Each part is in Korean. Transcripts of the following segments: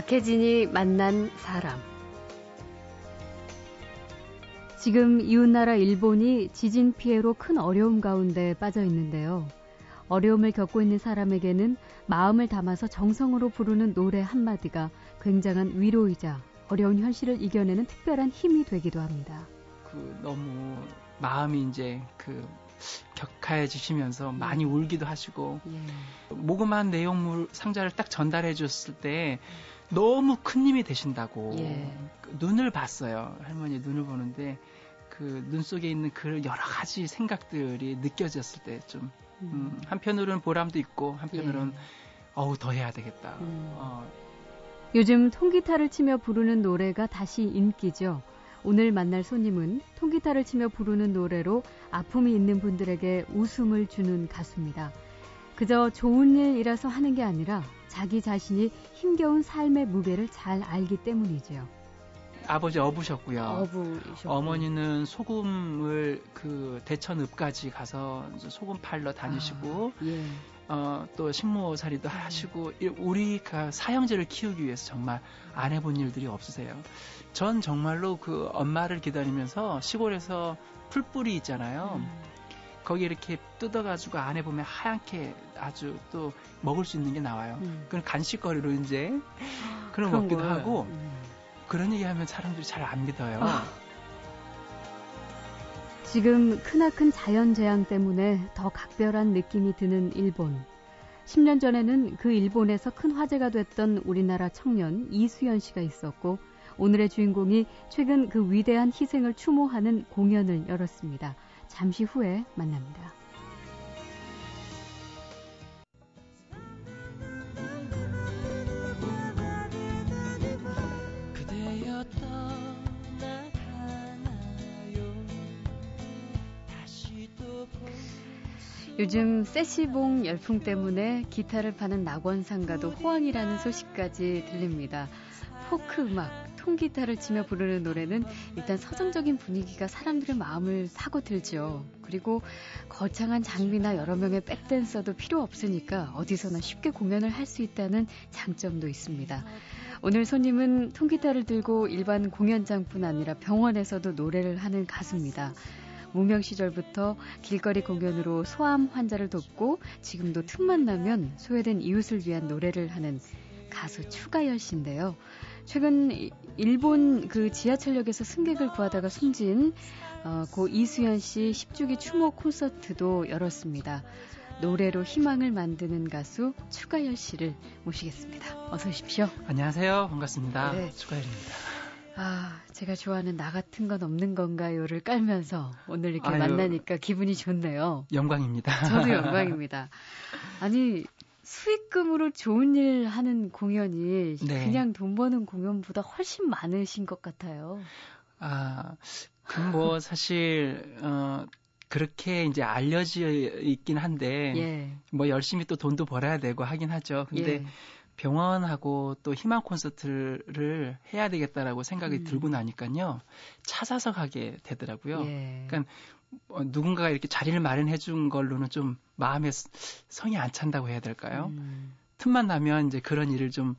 박혜진이 만난 사람. 지금 이웃나라 일본이 지진 피해로 큰 어려움 가운데 빠져 있는데요. 어려움을 겪고 있는 사람에게는 마음을 담아서 정성으로 부르는 노래 한마디가 굉장한 위로이자 어려운 현실을 이겨내는 특별한 힘이 되기도 합니다. 그 너무 마음이 이제 그 격하해지시면서 많이 울기도 하시고 예. 모금한 내용물 상자를 딱 전달해 줬을 때 너무 큰 힘이 되신다고 예. 그 눈을 봤어요 할머니 눈을 보는데 그 눈 속에 있는 그 여러 가지 생각들이 느껴졌을 때좀 음, 음, 한편으로는 보람도 있고 한편으로는 예. 어우 더 해야 되겠다. 음. 어. 요즘 통기타를 치며 부르는 노래가 다시 인기죠. 오늘 만날 손님은 통기타를 치며 부르는 노래로 아픔이 있는 분들에게 웃음을 주는 가수입니다. 그저 좋은 일이라서 하는 게 아니라 자기 자신이 힘겨운 삶의 무게를 잘 알기 때문이죠. 아버지 어부셨고요. 어부셨고. 어머니는 소금을 그 대천읍까지 가서 소금 팔러 다니시고 아, 예. 어, 또 식모살이도 음. 하시고 우리가 사형제를 키우기 위해서 정말 안 해본 일들이 없으세요. 전 정말로 그 엄마를 기다리면서 시골에서 풀뿌리 있잖아요. 음. 거기 이렇게 뜯어가지고 안에 보면 하얗게 아주 또 먹을 수 있는 게 나와요. 음. 그건 간식거리로 이제 그런 거 먹기도 하고 음. 그런 얘기하면 사람들이 잘 안 믿어요. 아. 지금 크나큰 자연 재앙 때문에 더 각별한 느낌이 드는 일본. 10년 전에는 그 일본에서 큰 화제가 됐던 우리나라 청년 이수연 씨가 있었고 오늘의 주인공이 최근 그 위대한 희생을 추모하는 공연을 열었습니다. 잠시 후에 만납니다. 요즘 세시봉 열풍 때문에 기타를 파는 낙원상가도 호황이라는 소식까지 들립니다. 포크 음악, 통기타를 치며 부르는 노래는 일단 서정적인 분위기가 사람들의 마음을 파고들죠. 그리고 거창한 장비나 여러 명의 백댄서도 필요 없으니까 어디서나 쉽게 공연을 할 수 있다는 장점도 있습니다. 오늘 손님은 통기타를 들고 일반 공연장뿐 아니라 병원에서도 노래를 하는 가수입니다. 무명 시절부터 길거리 공연으로 소암 환자를 돕고 지금도 틈만 나면 소외된 이웃을 위한 노래를 하는 가수 추가열 씨인데요. 최근 일본 그 지하철역에서 승객을 구하다가 숨진 어, 고 이수연 씨 10주기 추모 콘서트도 열었습니다. 노래로 희망을 만드는 가수 추가열 씨를 모시겠습니다. 어서 오십시오. 안녕하세요. 반갑습니다. 네. 추가열입니다. 아, 제가 좋아하는 나 같은 건 없는 건가요를 깔면서 오늘 이렇게 아유, 만나니까 기분이 좋네요. 영광입니다. 저도 영광입니다. 아니, 수익금으로 좋은 일 하는 공연이 네. 그냥 돈 버는 공연보다 훨씬 많으신 것 같아요. 아, 그뭐 사실 어 그렇게 이제 알려져 있긴 한데 예. 뭐 열심히 또 돈도 벌어야 되고 하긴 하죠. 근데 예. 병원하고 또 희망 콘서트를 해야 되겠다라고 생각이 음. 들고 나니까요. 찾아서 가게 되더라고요. 예. 그러니까 어, 누군가가 이렇게 자리를 마련해 준 걸로는 좀 마음에 성이 안 찬다고 해야 될까요? 음. 틈만 나면 이제 그런 일을 좀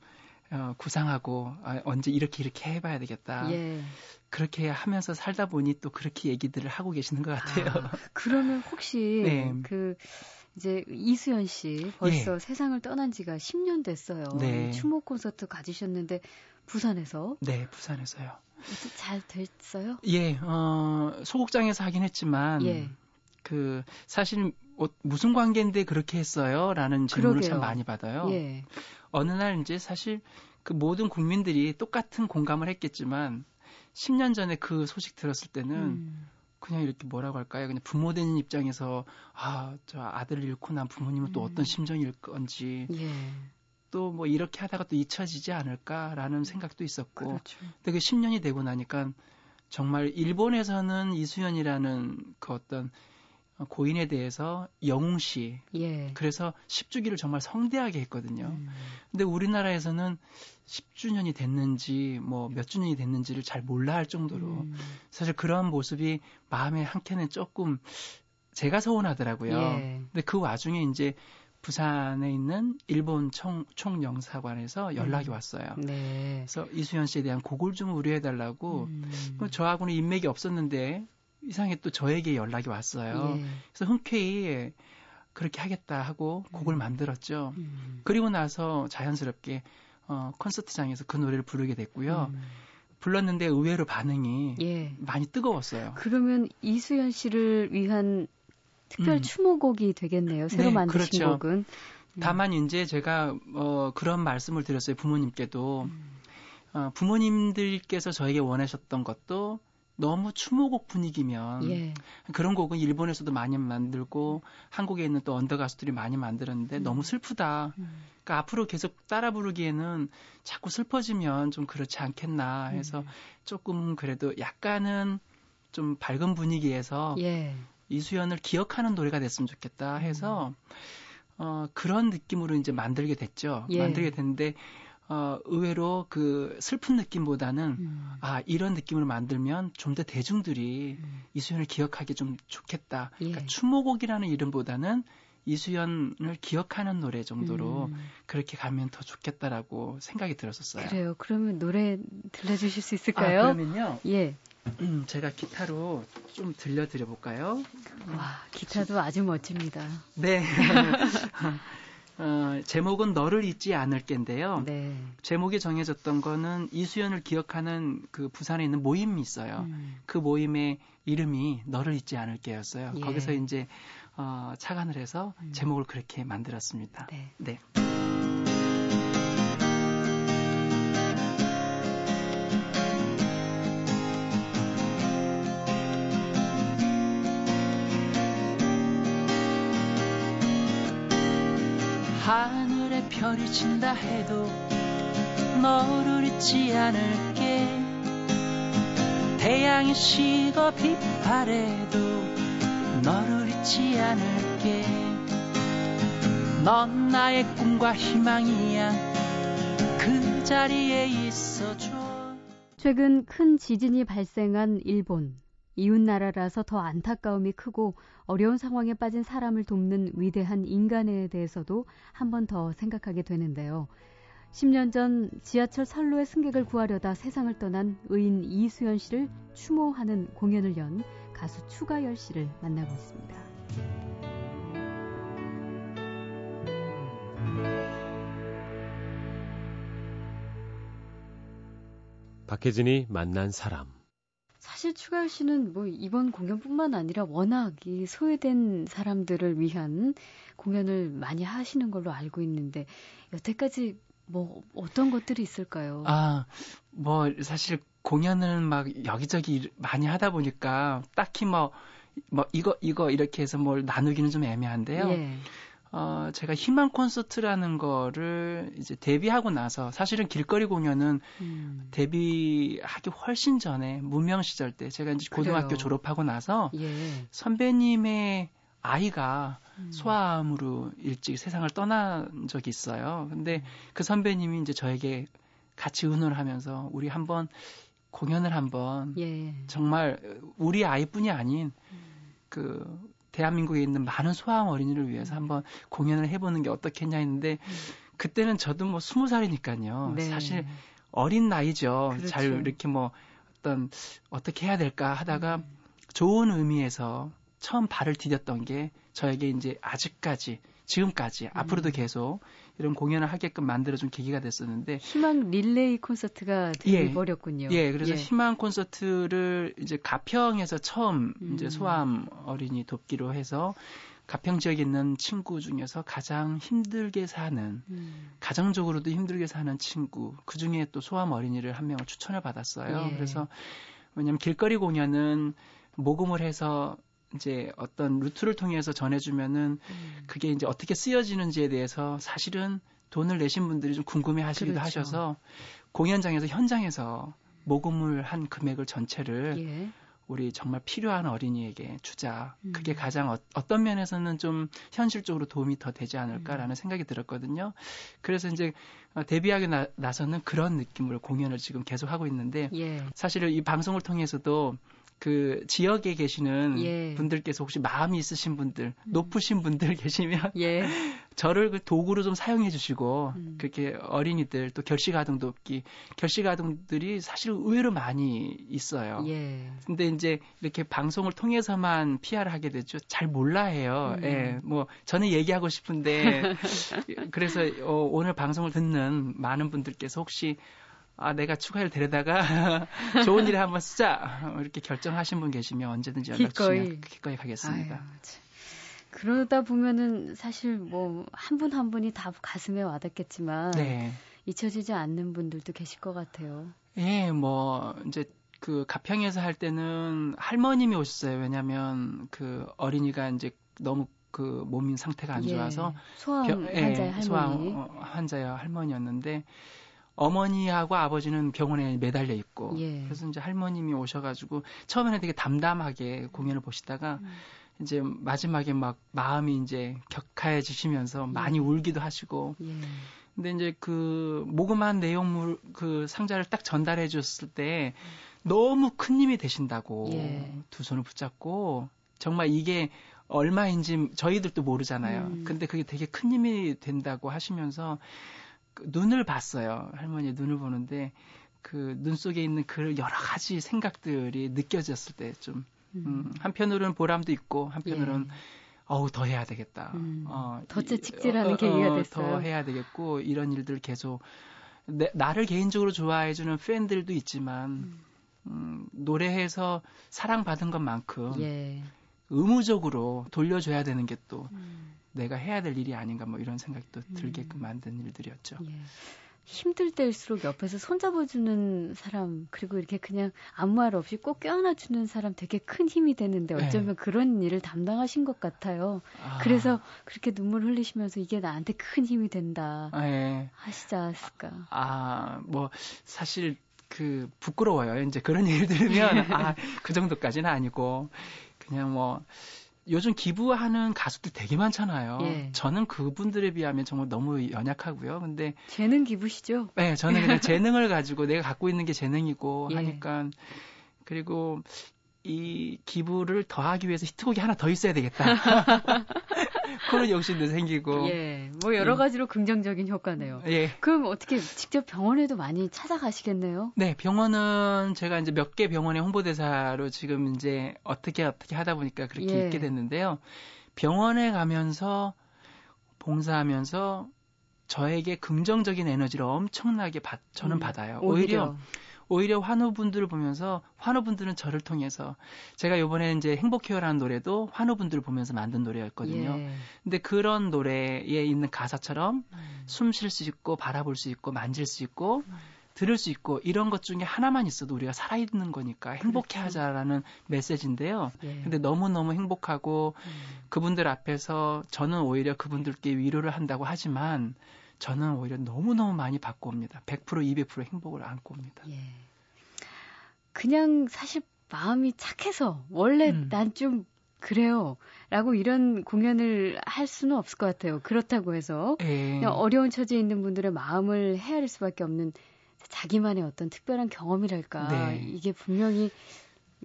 어, 구상하고 아, 언제 이렇게 이렇게 해봐야 되겠다. 예. 그렇게 하면서 살다 보니 또 그렇게 얘기들을 하고 계시는 것 같아요. 아, 그러면 혹시 네. 그 이제 이수연 씨 벌써 예. 세상을 떠난 지가 10년 됐어요. 네. 추모 콘서트 가지셨는데 부산에서? 네, 부산에서요. 잘 됐어요? 예, 어, 소극장에서 하긴 했지만 예. 그 사실 어, 무슨 관계인데 그렇게 했어요 라는 질문을 그러게요. 참 많이 받아요. 예. 어느 날 이제 사실 그 모든 국민들이 똑같은 공감을 했겠지만 10년 전에 그 소식 들었을 때는 음. 그냥 이렇게 뭐라고 할까요? 그냥 부모 되는 입장에서 아, 저 아들을 잃고 난 부모님은 음. 또 어떤 심정일 건지 예. 또 뭐 이렇게 하다가 또 잊혀지지 않을까라는 생각도 있었고 그렇죠. 근데 그 10년이 되고 나니까 정말 일본에서는 이수연이라는 그 어떤 고인에 대해서 영웅시 예. 그래서 10주기를 정말 성대하게 했거든요. 음. 근데 우리나라에서는 10주년이 됐는지 뭐 몇 주년이 됐는지를 잘 몰라 할 정도로 음. 사실 그런 모습이 마음에 한켠에 조금 제가 서운하더라고요. 예. 근데 그 와중에 이제 부산에 있는 일본 총, 총영사관에서 연락이 음. 왔어요. 네. 그래서 이수연 씨에 대한 곡을 좀 의뢰해달라고 음. 저하고는 인맥이 없었는데 이상하게 또 저에게 연락이 왔어요. 예. 그래서 흔쾌히 그렇게 하겠다 하고 곡을 음. 만들었죠. 음. 그리고 나서 자연스럽게 어, 콘서트장에서 그 노래를 부르게 됐고요. 음. 불렀는데 의외로 반응이 예. 많이 뜨거웠어요. 그러면 이수연 씨를 위한 특별 음. 추모곡이 되겠네요. 새로 네, 만드신 그렇죠. 곡은. 음. 다만 이제 제가 어, 그런 말씀을 드렸어요. 부모님께도 음. 어, 부모님들께서 저에게 원하셨던 것도 너무 추모곡 분위기면 예. 그런 곡은 일본에서도 많이 만들고 한국에 있는 또 언더 가수들이 많이 만들었는데 음. 너무 슬프다. 음. 그러니까 앞으로 계속 따라 부르기에는 자꾸 슬퍼지면 좀 그렇지 않겠나 해서 음. 조금 그래도 약간은 좀 밝은 분위기에서 예. 이수연을 기억하는 노래가 됐으면 좋겠다 해서 음. 어, 그런 느낌으로 이제 만들게 됐죠. 예. 만들게 됐는데 어, 의외로 그 슬픈 느낌보다는 음. 아 이런 느낌을 만들면 좀 더 대중들이 음. 이수연을 기억하기 좀 좋겠다. 예. 그러니까 추모곡이라는 이름보다는 이수연을 기억하는 노래 정도로 음. 그렇게 가면 더 좋겠다라고 생각이 들었었어요. 그래요. 그러면 노래 들려주실 수 있을까요? 아, 그러면요. 예. 음, 제가 기타로 좀 들려드려 볼까요? 와, 기타도 아주 멋집니다. 네. 어, 제목은 너를 잊지 않을게인데요. 네. 제목이 정해졌던 거는 이수연을 기억하는 그 부산에 있는 모임이 있어요. 음. 그 모임의 이름이 너를 잊지 않을게였어요. 예. 거기서 이제 어, 착안을 해서 음. 제목을 그렇게 만들었습니다. 네. 네. 하늘에 별이 친다 해도 너를 잊지 않을게 태양이 식어 빛바래도 너를 잊지 않을게 넌 나의 꿈과 희망이야 그 자리에 있어줘 최근 큰 지진이 발생한 일본 이웃나라라서 더 안타까움이 크고 어려운 상황에 빠진 사람을 돕는 위대한 인간에 대해서도 한 번 더 생각하게 되는데요. 10년 전 지하철 선로의 승객을 구하려다 세상을 떠난 의인 이수연 씨를 추모하는 공연을 연 가수 추가열 씨를 만나고 있습니다. 박혜진이 만난 사람 사실 추가열 씨는 뭐 이번 공연뿐만 아니라 워낙 이 소외된 사람들을 위한 공연을 많이 하시는 걸로 알고 있는데 여태까지 뭐 어떤 것들이 있을까요? 아, 뭐 사실 공연을 막 여기저기 많이 하다 보니까 딱히 뭐 뭐뭐 이거 이거 이렇게 해서 뭘 나누기는 좀 애매한데요. 예. 어, 제가 희망 콘서트라는 거를 이제 데뷔하고 나서 사실은 길거리 공연은 음. 데뷔하기 훨씬 전에 무명 시절 때 제가 이제 고등학교 그래요. 졸업하고 나서 예. 선배님의 아이가 음. 소아암으로 일찍 세상을 떠난 적이 있어요. 근데 음. 그 선배님이 이제 저에게 같이 의논을 하면서 우리 한번 공연을 한번 예. 정말 우리 아이뿐이 아닌 음. 그 대한민국에 있는 많은 소아암 어린이를 위해서 한번 공연을 해보는 게 어떻겠냐 했는데 음. 그때는 저도 뭐 스무 살이니까요. 네. 사실 어린 나이죠. 그렇죠. 잘 이렇게 뭐 어떤 어떻게 해야 될까 하다가 음. 좋은 의미에서 처음 발을 디뎠던 게 저에게 이제 아직까지 지금까지 음. 앞으로도 계속 이런 공연을 하게끔 만들어준 계기가 됐었는데 희망 릴레이 콘서트가 되버렸군요. 예, 예, 그래서 예. 희망 콘서트를 이제 가평에서 처음 음. 이제 소아암 어린이 돕기로 해서 가평 지역에 있는 친구 중에서 가장 힘들게 사는 음. 가정적으로도 힘들게 사는 친구 그 중에 또 소아암 어린이를 한 명을 추천을 받았어요. 예. 그래서 왜냐하면 길거리 공연은 모금을 해서 이제 어떤 루트를 통해서 전해주면은 음. 그게 이제 어떻게 쓰여지는지에 대해서 사실은 돈을 내신 분들이 좀 궁금해 하시기도 그렇죠. 하셔서 공연장에서 현장에서 모금을 한 금액을 전체를 예. 우리 정말 필요한 어린이에게 주자. 음. 그게 가장 어, 떤 면에서는 좀 현실적으로 도움이 더 되지 않을까라는 음. 생각이 들었거든요. 그래서 이제 어, 데뷔하기 나, 나서는 그런 느낌으로 공연을 지금 계속 하고 있는데 예. 사실은 이 방송을 통해서도 그 지역에 계시는 예. 분들께서 혹시 마음이 있으신 분들, 음. 높으신 분들 계시면 예. 저를 그 도구로 좀 사용해 주시고 음. 그렇게 어린이들 또 결식 아동 돕기 결식 아동들이 사실 의외로 많이 있어요. 예. 근데 이제 이렇게 방송을 통해서만 PR을 하게 되죠. 잘 몰라 해요. 음. 예. 뭐 저는 얘기하고 싶은데 그래서 어, 오늘 방송을 듣는 많은 분들께서 혹시 아, 내가 추가를 데려다가 좋은 일에 한번 쓰자. 이렇게 결정하신 분 계시면 언제든지 연락 주시면 기꺼이 가겠습니다. 아유, 그러다 보면은 사실 뭐 한 분한 한 분이 다 가슴에 와닿겠지만 네. 잊혀지지 않는 분들도 계실 것 같아요. 예, 뭐 이제 그 가평에서 할 때는 할머님이 오셨어요. 왜냐하면 그 어린이가 이제 너무 그 몸인 상태가 안 예, 좋아서 예, 소아암 환자의 할머니, 소아암 환자의 할머니였는데 어머니하고 아버지는 병원에 매달려 있고 예. 그래서 이제 할머님이 오셔가지고 처음에는 되게 담담하게 공연을 보시다가 음. 이제 마지막에 막 마음이 이제 격해지시면서 예. 많이 울기도 하시고 예. 근데 이제 그 모금한 내용물 그 상자를 딱 전달해 줬을 때 너무 큰 힘이 되신다고 예. 두 손을 붙잡고 정말 이게 얼마인지 저희들도 모르잖아요. 음. 근데 그게 되게 큰 힘이 된다고 하시면서 그 눈을 봤어요. 할머니 눈을 보는데 그 눈 속에 있는 그 여러 가지 생각들이 느껴졌을 때좀 음. 음, 한편으로는 보람도 있고 한편으로는 예. 어우 더 해야 되겠다. 음, 어, 더 채찍질하는 어, 계기가 어, 됐어요. 더 해야 되겠고 이런 일들 계속 내, 나를 개인적으로 좋아해주는 팬들도 있지만 음. 음, 노래해서 사랑받은 것만큼 예. 의무적으로 돌려줘야 되는 게또 음. 내가 해야 될 일이 아닌가 뭐 이런 생각도 들게끔 음. 만든 일들이었죠. 예. 힘들 때일수록 옆에서 손잡아주는 사람 그리고 이렇게 그냥 아무 말 없이 꼭 껴안아주는 사람 되게 큰 힘이 되는데 네. 어쩌면 네. 그런 일을 담당하신 것 같아요. 아. 그래서 그렇게 눈물 흘리시면서 이게 나한테 큰 힘이 된다 네. 하시지 않았을까. 아, 뭐 사실 그 부끄러워요. 이제 그런 얘기를 들으면 아, 그 정도까지는 아니고 그냥 뭐 요즘 기부하는 가수들 되게 많잖아요. 예. 저는 그분들에 비하면 정말 너무 연약하고요. 근데 재능 기부시죠? 네, 저는 그냥 재능을 가지고 내가 갖고 있는 게 재능이고 예. 하니까 그리고 이 기부를 더하기 위해서 히트곡이 하나 더 있어야 되겠다. 그런 욕심도 생기고. 예, 뭐 여러 음. 가지로 음. 긍정적인 효과네요. 예. 그럼 어떻게 직접 병원에도 많이 찾아가시겠네요? 네, 병원은 제가 이제 몇 개 병원의 홍보대사로 지금 이제 어떻게 어떻게 하다 보니까 그렇게 예. 있게 됐는데요. 병원에 가면서 봉사하면서 저에게 긍정적인 에너지를 엄청나게 받, 저는 음, 받아요. 오히려, 오히려 오히려 환우분들을 보면서 환우분들은 저를 통해서 제가 요번에 이제 행복해요라는 노래도 환우분들을 보면서 만든 노래였거든요. 예. 근데 그런 노래에 있는 가사처럼 음. 숨쉴 수 있고 바라볼 수 있고 만질 수 있고 음. 들을 수 있고 이런 것 중에 하나만 있어도 우리가 살아있는 거니까 행복해 그렇죠. 하자라는 메시지인데요. 예. 근데 너무너무 행복하고 음. 그분들 앞에서 저는 오히려 그분들께 위로를 한다고 하지만 저는 오히려 너무너무 많이 받고 옵니다. 100% 200% 행복을 안고 옵니다. 예. 그냥 사실 마음이 착해서 원래 음. 난좀 그래요. 라고 이런 공연을 할 수는 없을 것 같아요. 그렇다고 해서 예. 그냥 어려운 처지에 있는 분들의 마음을 헤아릴 수밖에 없는 자기만의 어떤 특별한 경험이랄까. 네. 이게 분명히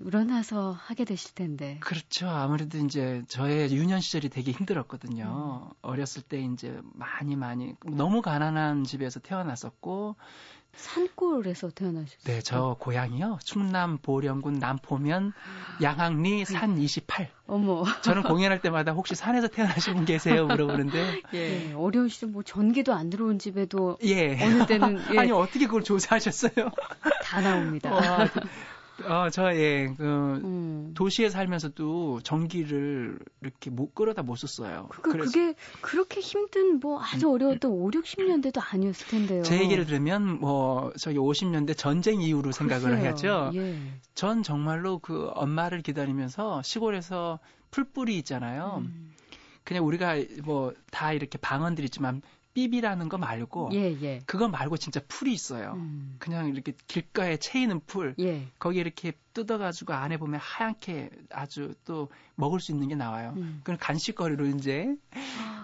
우러나서 하게 되실 텐데. 그렇죠. 아무래도 이제 저의 유년 시절이 되게 힘들었거든요. 음. 어렸을 때 이제 많이 많이 너무 가난한 집에서 태어났었고 산골에서 태어나셨어요? 네, 저 고향이요. 충남 보령군 남포면 양항리 산 28. 어머. 저는 공연할 때마다 혹시 산에서 태어나신 분 계세요? 물어보는데. 예. 네, 어려운 시절 뭐 전기도 안 들어온 집에도 예. 어느 때는 예. 아니 어떻게 그걸 조사하셨어요? 다 나옵니다. 와, 어, 저, 예, 그, 음. 도시에 살면서도 전기를 이렇게 못 끌어다 못 썼어요. 그러니까 그게 그렇게 힘든 뭐 아주 음. 어려웠던 5, 60년대도 아니었을 텐데요. 제 얘기를 들으면 뭐, 저기 50년대 전쟁 이후로 생각을 해야죠. 예. 전 정말로 그 엄마를 기다리면서 시골에서 풀뿌리 있잖아요. 음. 그냥 우리가 뭐 다 이렇게 방언들 있지만 삐비라는 거 말고 예, 예. 그거 말고 진짜 풀이 있어요. 음. 그냥 이렇게 길가에 채이는 풀. 예. 거기 이렇게 뜯어가지고 안에 보면 하얗게 아주 또 먹을 수 있는 게 나와요. 음. 그런 간식거리로 이제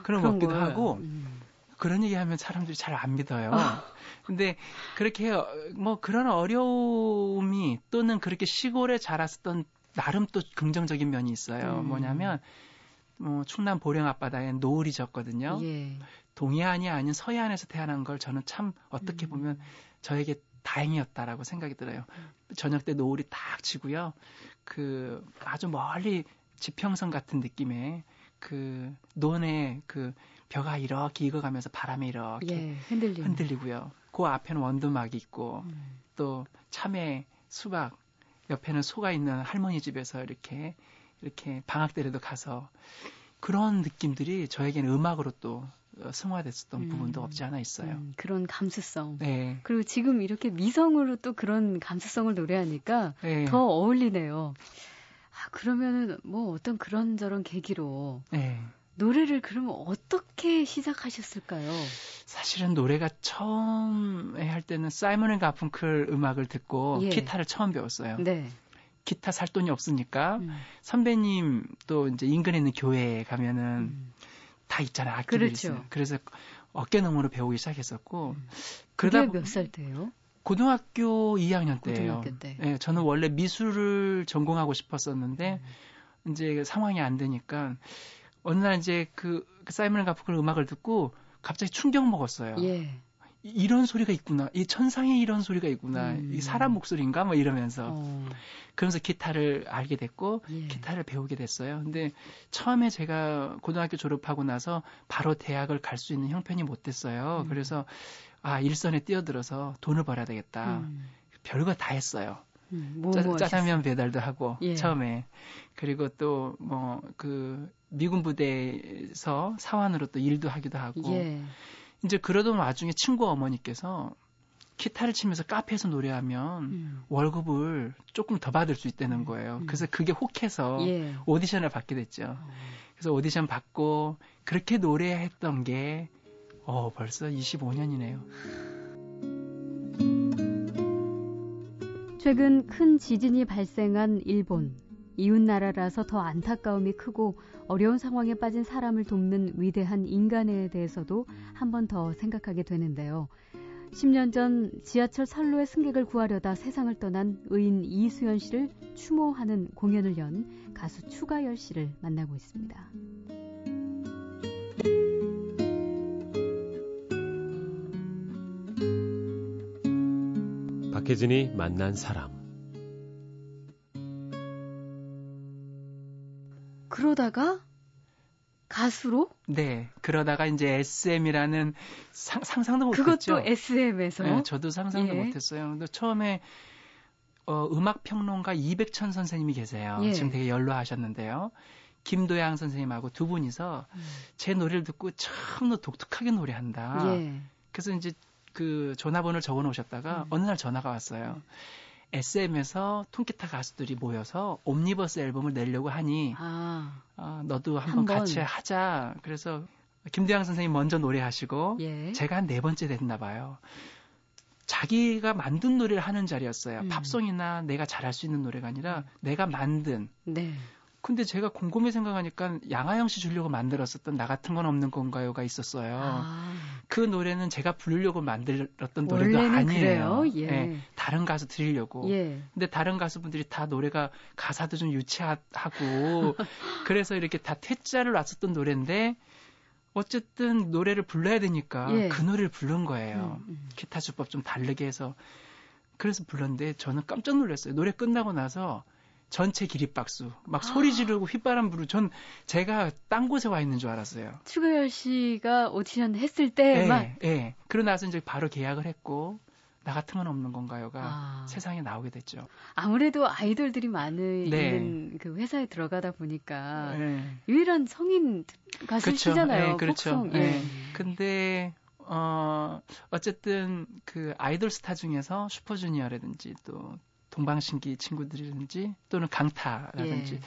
그런, 그런 먹기도 걸. 하고 음. 그런 얘기하면 사람들이 잘 안 믿어요. 아. 근데 그렇게 뭐 그런 어려움이 또는 그렇게 시골에 자랐었던 나름 또 긍정적인 면이 있어요. 음. 뭐냐면 뭐 충남 보령 앞바다에 노을이 졌거든요. 예. 동해안이 아닌 서해안에서 태어난 걸 저는 참 어떻게 음. 보면 저에게 다행이었다라고 생각이 들어요. 저녁 때 노을이 딱 지고요. 그 아주 멀리 지평선 같은 느낌의 그 논의 그 벼가 이렇게 익어가면서 바람에 이렇게 예, 흔들리고. 흔들리고요. 그 앞에는 원두막이 있고 음. 또 참외, 수박 옆에는 소가 있는 할머니 집에서 이렇게 이렇게 방학 때라도 가서 그런 느낌들이 저에게는 음악으로 또 어, 승화됐었던 음, 부분도 없지 않아 있어요. 음, 그런 감수성. 네. 그리고 지금 이렇게 미성으로 또 그런 감수성을 노래하니까 네. 더 어울리네요. 아, 그러면은 뭐 어떤 그런저런 계기로 네. 노래를 그러면 어떻게 시작하셨을까요? 사실은 노래가 처음에 할 때는 사이먼 앤 가펑클 음악을 듣고 예. 기타를 처음 배웠어요. 네. 기타 살 돈이 없으니까 음. 선배님 또 이제 인근에 있는 교회에 가면은 음. 다 있잖아요. 그렇죠. 있어요. 그래서 어깨너머로 배우기 시작했었고 음. 그러다 몇살 때요? 고등학교 2학년 때예요. 고등학교 때. 네, 저는 원래 미술을 전공하고 싶었었는데 음. 이제 상황이 안 되니까 어느 날 이제 그, 그 사이먼 가프클 음악을 듣고 갑자기 충격 먹었어요. 예. 이런 소리가 있구나. 이 천상에 이런 소리가 있구나. 음. 이 사람 목소리인가? 뭐 이러면서. 어. 그러면서 기타를 알게 됐고, 예. 기타를 배우게 됐어요. 근데 처음에 제가 고등학교 졸업하고 나서 바로 대학을 갈 수 있는 형편이 못 됐어요. 음. 그래서, 아, 일선에 뛰어들어서 돈을 벌어야 되겠다. 음. 별거 다 했어요. 음, 뭐, 뭐 짜, 장면 배달도 하고, 예. 처음에. 그리고 또, 뭐, 그, 미군 부대에서 사원으로 또 일도 하기도 하고. 예. 이제 그러던 와중에 친구 어머니께서 기타를 치면서 카페에서 노래하면 음. 월급을 조금 더 받을 수 있다는 음. 거예요. 음. 그래서 그게 혹해서 예. 오디션을 받게 됐죠. 어. 그래서 오디션 받고 그렇게 노래했던 게 어, 벌써 25년이네요. 최근 큰 지진이 발생한 일본. 이웃나라라서 더 안타까움이 크고 어려운 상황에 빠진 사람을 돕는 위대한 인간에 대해서도 한 번 더 생각하게 되는데요. 10년 전 지하철 선로의 승객을 구하려다 세상을 떠난 의인 이수연 씨를 추모하는 공연을 연 가수 추가열 씨를 만나고 있습니다. 박혜진이 만난 사람 그러다가 가수로? 네. 그러다가 이제 SM이라는 상, 상도 못했죠. 그것도 SM에서? 네, 저도 상상도 예. 못했어요. 근데 처음에 어, 음악 평론가 이백천 선생님이 계세요. 예. 지금 되게 연로하셨는데요. 김도양 선생님하고 두 분이서 음. 제 노래를 듣고 참너 독특하게 노래한다. 예. 그래서 이제 그 전화번호를 적어 놓으셨다가 음. 어느 날 전화가 왔어요. 음. SM에서 통기타 가수들이 모여서 옴니버스 앨범을 내려고 하니 아, 어, 너도 한번 한 같이 하자. 그래서 김대양 선생님 먼저 노래하시고 예. 제가 한 네 번째 됐나 봐요. 자기가 만든 노래를 하는 자리였어요. 음. 팝송이나 내가 잘할 수 있는 노래가 아니라 내가 만든 네. 근데 제가 곰곰이 생각하니까 양아영 씨 주려고 만들었었던 나 같은 건 없는 건가요가 있었어요. 아. 그 노래는 제가 부르려고 만들었던 노래도 아니에요. 예. 네, 다른 가수 드리려고. 예. 근데 다른 가수분들이 다 노래가 가사도 좀 유치하고 그래서 이렇게 다 퇴짜를 놨었던 노래인데 어쨌든 노래를 불러야 되니까 예. 그 노래를 부른 거예요. 음, 음. 기타 주법 좀 다르게 해서 그래서 불렀는데 저는 깜짝 놀랐어요. 노래 끝나고 나서 전체 기립박수, 막 아. 소리 지르고 휘바람 부르. 전 제가 딴 곳에 와 있는 줄 알았어요. 추가열 씨가 오디션 했을 때만. 예, 예. 그러고 나서 이제 바로 계약을 했고 나 같은 건 없는 건가요가 아. 세상에 나오게 됐죠. 아무래도 아이돌들이 많은 네. 그 회사에 들어가다 보니까 네. 유일한 성인 가수시잖아요. 네, 그렇죠. 네. 네. 근데 어 어쨌든 그 아이돌 스타 중에서 슈퍼주니어라든지 또 동방신기 친구들이든지 또는 강타라든지 예.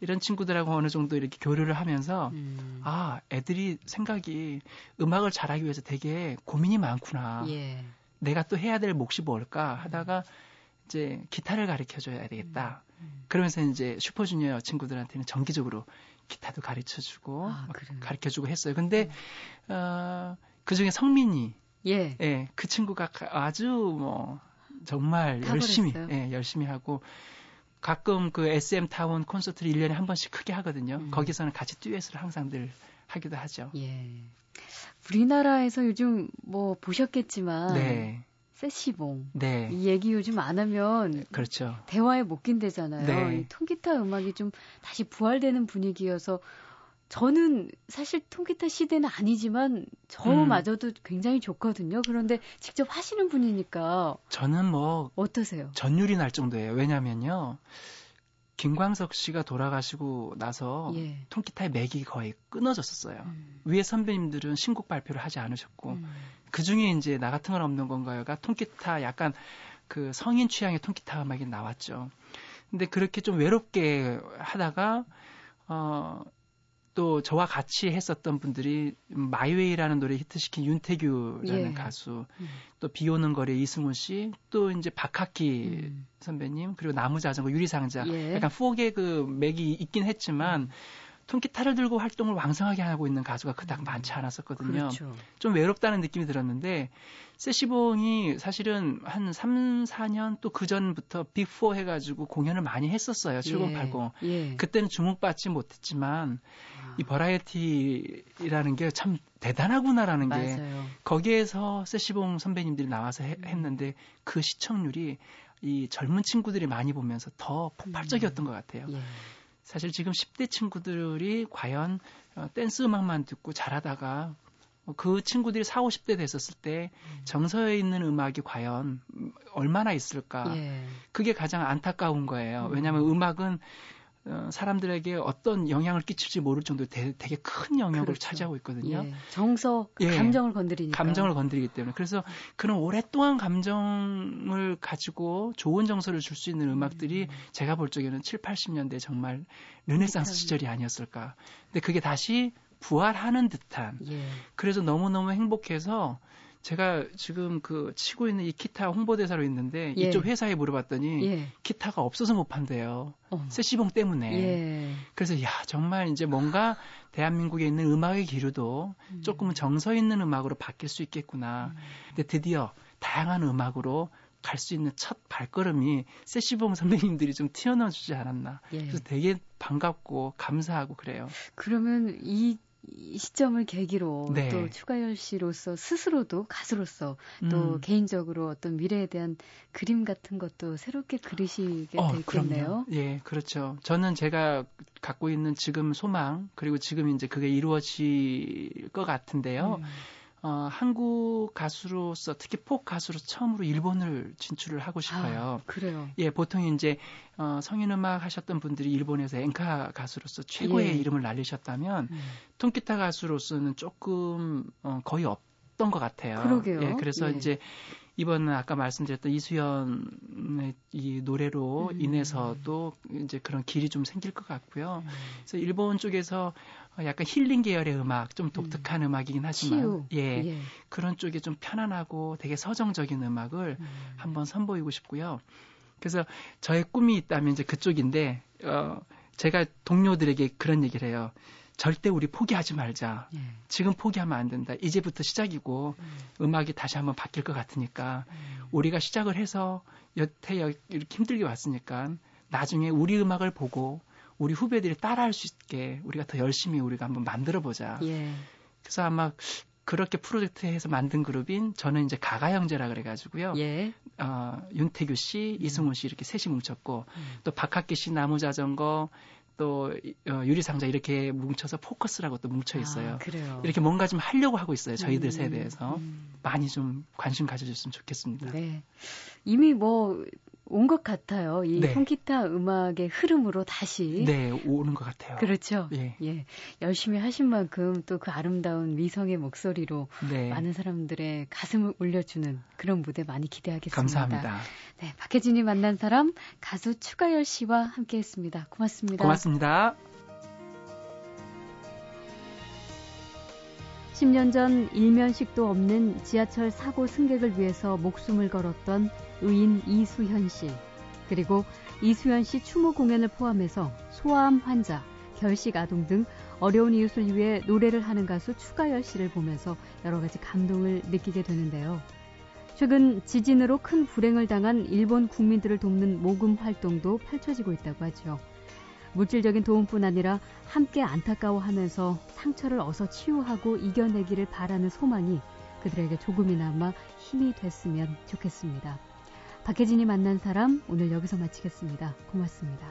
이런 친구들하고 어느 정도 이렇게 교류를 하면서 음. 아 애들이 생각이 음악을 잘하기 위해서 되게 고민이 많구나. 예. 내가 또 해야 될 몫이 뭘까 하다가 이제 기타를 가르쳐 줘야 되겠다. 음. 음. 그러면서 이제 슈퍼주니어 친구들한테는 정기적으로 기타도 가르쳐 주고 아, 가르쳐 주고 했어요. 근데 음. 어, 그 중에 성민이 예. 예, 그 친구가 아주 뭐 정말 열심히 예, 열심히 하고 가끔 그 SM 타운 콘서트를 1년에 한 번씩 크게 하거든요. 음. 거기서는 같이 듀엣을 항상 늘 하기도 하죠. 예. 우리나라에서 요즘 뭐 보셨겠지만 네. 세시봉. 네. 이 얘기 요즘 안 하면 그렇죠. 대화에 못 낀대잖아요. 네. 통기타 음악이 좀 다시 부활되는 분위기여서 저는 사실 통기타 시대는 아니지만 저마저도 음. 굉장히 좋거든요. 그런데 직접 하시는 분이니까 저는 뭐 어떠세요? 전율이 날 정도예요. 왜냐면요. 김광석 씨가 돌아가시고 나서 예. 통기타의 맥이 거의 끊어졌었어요. 음. 위에 선배님들은 신곡 발표를 하지 않으셨고 음. 그 중에 이제 나 같은 건 없는 건가요가 통기타 약간 그 성인 취향의 통기타 음악이 나왔죠. 근데 그렇게 좀 외롭게 하다가 어 또 저와 같이 했었던 분들이 마이웨이라는 노래 히트시킨 윤태규라는 예. 가수, 음. 또 비 오는 거리 이승훈 씨, 또 이제 박학기 음. 선배님, 그리고 나무자전거 유리상자, 예. 약간 포크의 그 맥이 있긴 했지만 음. 통기타를 들고 활동을 왕성하게 하고 있는 가수가 그닥 많지 않았었거든요. 그렇죠. 좀 외롭다는 느낌이 들었는데 세시봉이 사실은 한 3, 4년 또 그 전부터 빅4 해가지고 공연을 많이 했었어요. 7080. 예. 예. 그때는 주목받지 못했지만 아. 이 버라이어티라는 게 참 대단하구나라는 맞아요. 게 거기에서 세시봉 선배님들이 나와서 해, 했는데 그 시청률이 이 젊은 친구들이 많이 보면서 더 폭발적이었던 음. 것 같아요. 예. 사실 지금 10대 친구들이 과연 어, 댄스 음악만 듣고 자라다가 그 친구들이 4, 50대 됐었을 때 음. 정서에 있는 음악이 과연 얼마나 있을까. 예. 그게 가장 안타까운 거예요. 왜냐하면 음. 음악은 어, 사람들에게 어떤 영향을 끼칠지 모를 정도로 되, 되게 큰 영역을 그렇죠. 차지하고 있거든요. 예. 정서, 예. 감정을 건드리니까. 감정을 건드리기 때문에. 그래서 그런 오랫동안 감정을 가지고 좋은 정서를 줄 수 있는 음악들이 음. 제가 볼 적에는 7, 80년대 정말 르네상스 시절이 아니었을까. 근데 그게 다시 부활하는 듯한. 예. 그래서 너무너무 행복해서 제가 지금 그 치고 있는 이 기타 홍보대사로 있는데 예. 이쪽 회사에 물어봤더니 예. 기타가 없어서 못 판대요. 어. 세시봉 때문에. 예. 그래서 야 정말 이제 뭔가 대한민국에 있는 음악의 기류도 음. 조금은 정서 있는 음악으로 바뀔 수 있겠구나. 음. 근데 드디어 다양한 음악으로 갈 수 있는 첫 발걸음이 세시봉 선배님들이 좀 튀어나와 주지 않았나. 예. 그래서 되게 반갑고 감사하고 그래요. 그러면 이 이 시점을 계기로 네. 또 추가열 씨로서 스스로도 가수로서 또 음. 개인적으로 어떤 미래에 대한 그림 같은 것도 새롭게 그리시게 어, 되겠네요. 예, 그렇죠. 저는 제가 갖고 있는 지금 소망 그리고 지금 이제 그게 이루어질 것 같은데요. 음. 어, 한국 가수로서 특히 폭 가수로 처음으로 일본을 진출을 하고 싶어요. 아, 그래요. 예, 보통 이제 어, 성인 음악 하셨던 분들이 일본에서 엔카 가수로서 최고의 예. 이름을 날리셨다면 음. 통기타 가수로서는 조금 어, 거의 없던 것 같아요. 그러게요. 예, 그래서 예. 이제 이번은 아까 말씀드렸던 이수연의 이 노래로 음. 인해서 도 이제 그런 길이 좀 생길 것 같고요. 음. 그래서 일본 쪽에서 약간 힐링 계열의 음악, 좀 독특한 음. 악이긴 하지만 예, 예, 그런 쪽에 좀 편안하고 되게 서정적인 음악을 음. 한번 선보이고 싶고요. 그래서 저의 꿈이 있다면 이제 그쪽인데 어 제가 동료들에게 그런 얘기를 해요. 절대 우리 포기하지 말자. 예. 지금 포기하면 안 된다. 이제부터 시작이고 음. 악이 다시 한번 바뀔 것 같으니까 음. 우리가 시작을 해서 여태 이렇게 힘들게 왔으니까 나중에 우리 음악을 보고 우리 후배들이 따라할 수 있게 우리가 더 열심히 우리가 한번 만들어 보자. 예. 그래서 아마 그렇게 프로젝트해서 만든 그룹인 저는 이제 가가 형제라 그래가지고요. 예. 어, 윤태규 씨, 음. 이승훈 씨 이렇게 셋이 뭉쳤고 음. 또 박학기 씨 나무자전거 또 어, 유리상자 이렇게 뭉쳐서 포커스라고 또 뭉쳐 있어요. 아, 그래요. 이렇게 뭔가 좀 하려고 하고 있어요. 저희들 음, 세대에서 음. 많이 좀 관심 가져줬으면 좋겠습니다. 네. 이미 뭐 온 것 같아요. 이 네. 통기타 음악의 흐름으로 다시. 네, 오는 것 같아요. 그렇죠. 예. 예. 열심히 하신 만큼 또 그 아름다운 미성의 목소리로 네. 많은 사람들의 가슴을 울려주는 그런 무대 많이 기대하겠습니다. 감사합니다. 네, 박혜진이 만난 사람 가수 추가열 씨와 함께했습니다. 고맙습니다. 고맙습니다. 10년 전 일면식도 없는 지하철 사고 승객을 위해서 목숨을 걸었던 의인 이수현 씨, 그리고 이수현 씨 추모 공연을 포함해서 소아암 환자, 결식 아동 등 어려운 이웃을 위해 노래를 하는 가수 추가열 씨를 보면서 여러 가지 감동을 느끼게 되는데요. 최근 지진으로 큰 불행을 당한 일본 국민들을 돕는 모금 활동도 펼쳐지고 있다고 하죠. 물질적인 도움뿐 아니라 함께 안타까워하면서 상처를 어서 치유하고 이겨내기를 바라는 소망이 그들에게 조금이나마 힘이 됐으면 좋겠습니다. 박혜진이 만난 사람 오늘 여기서 마치겠습니다. 고맙습니다.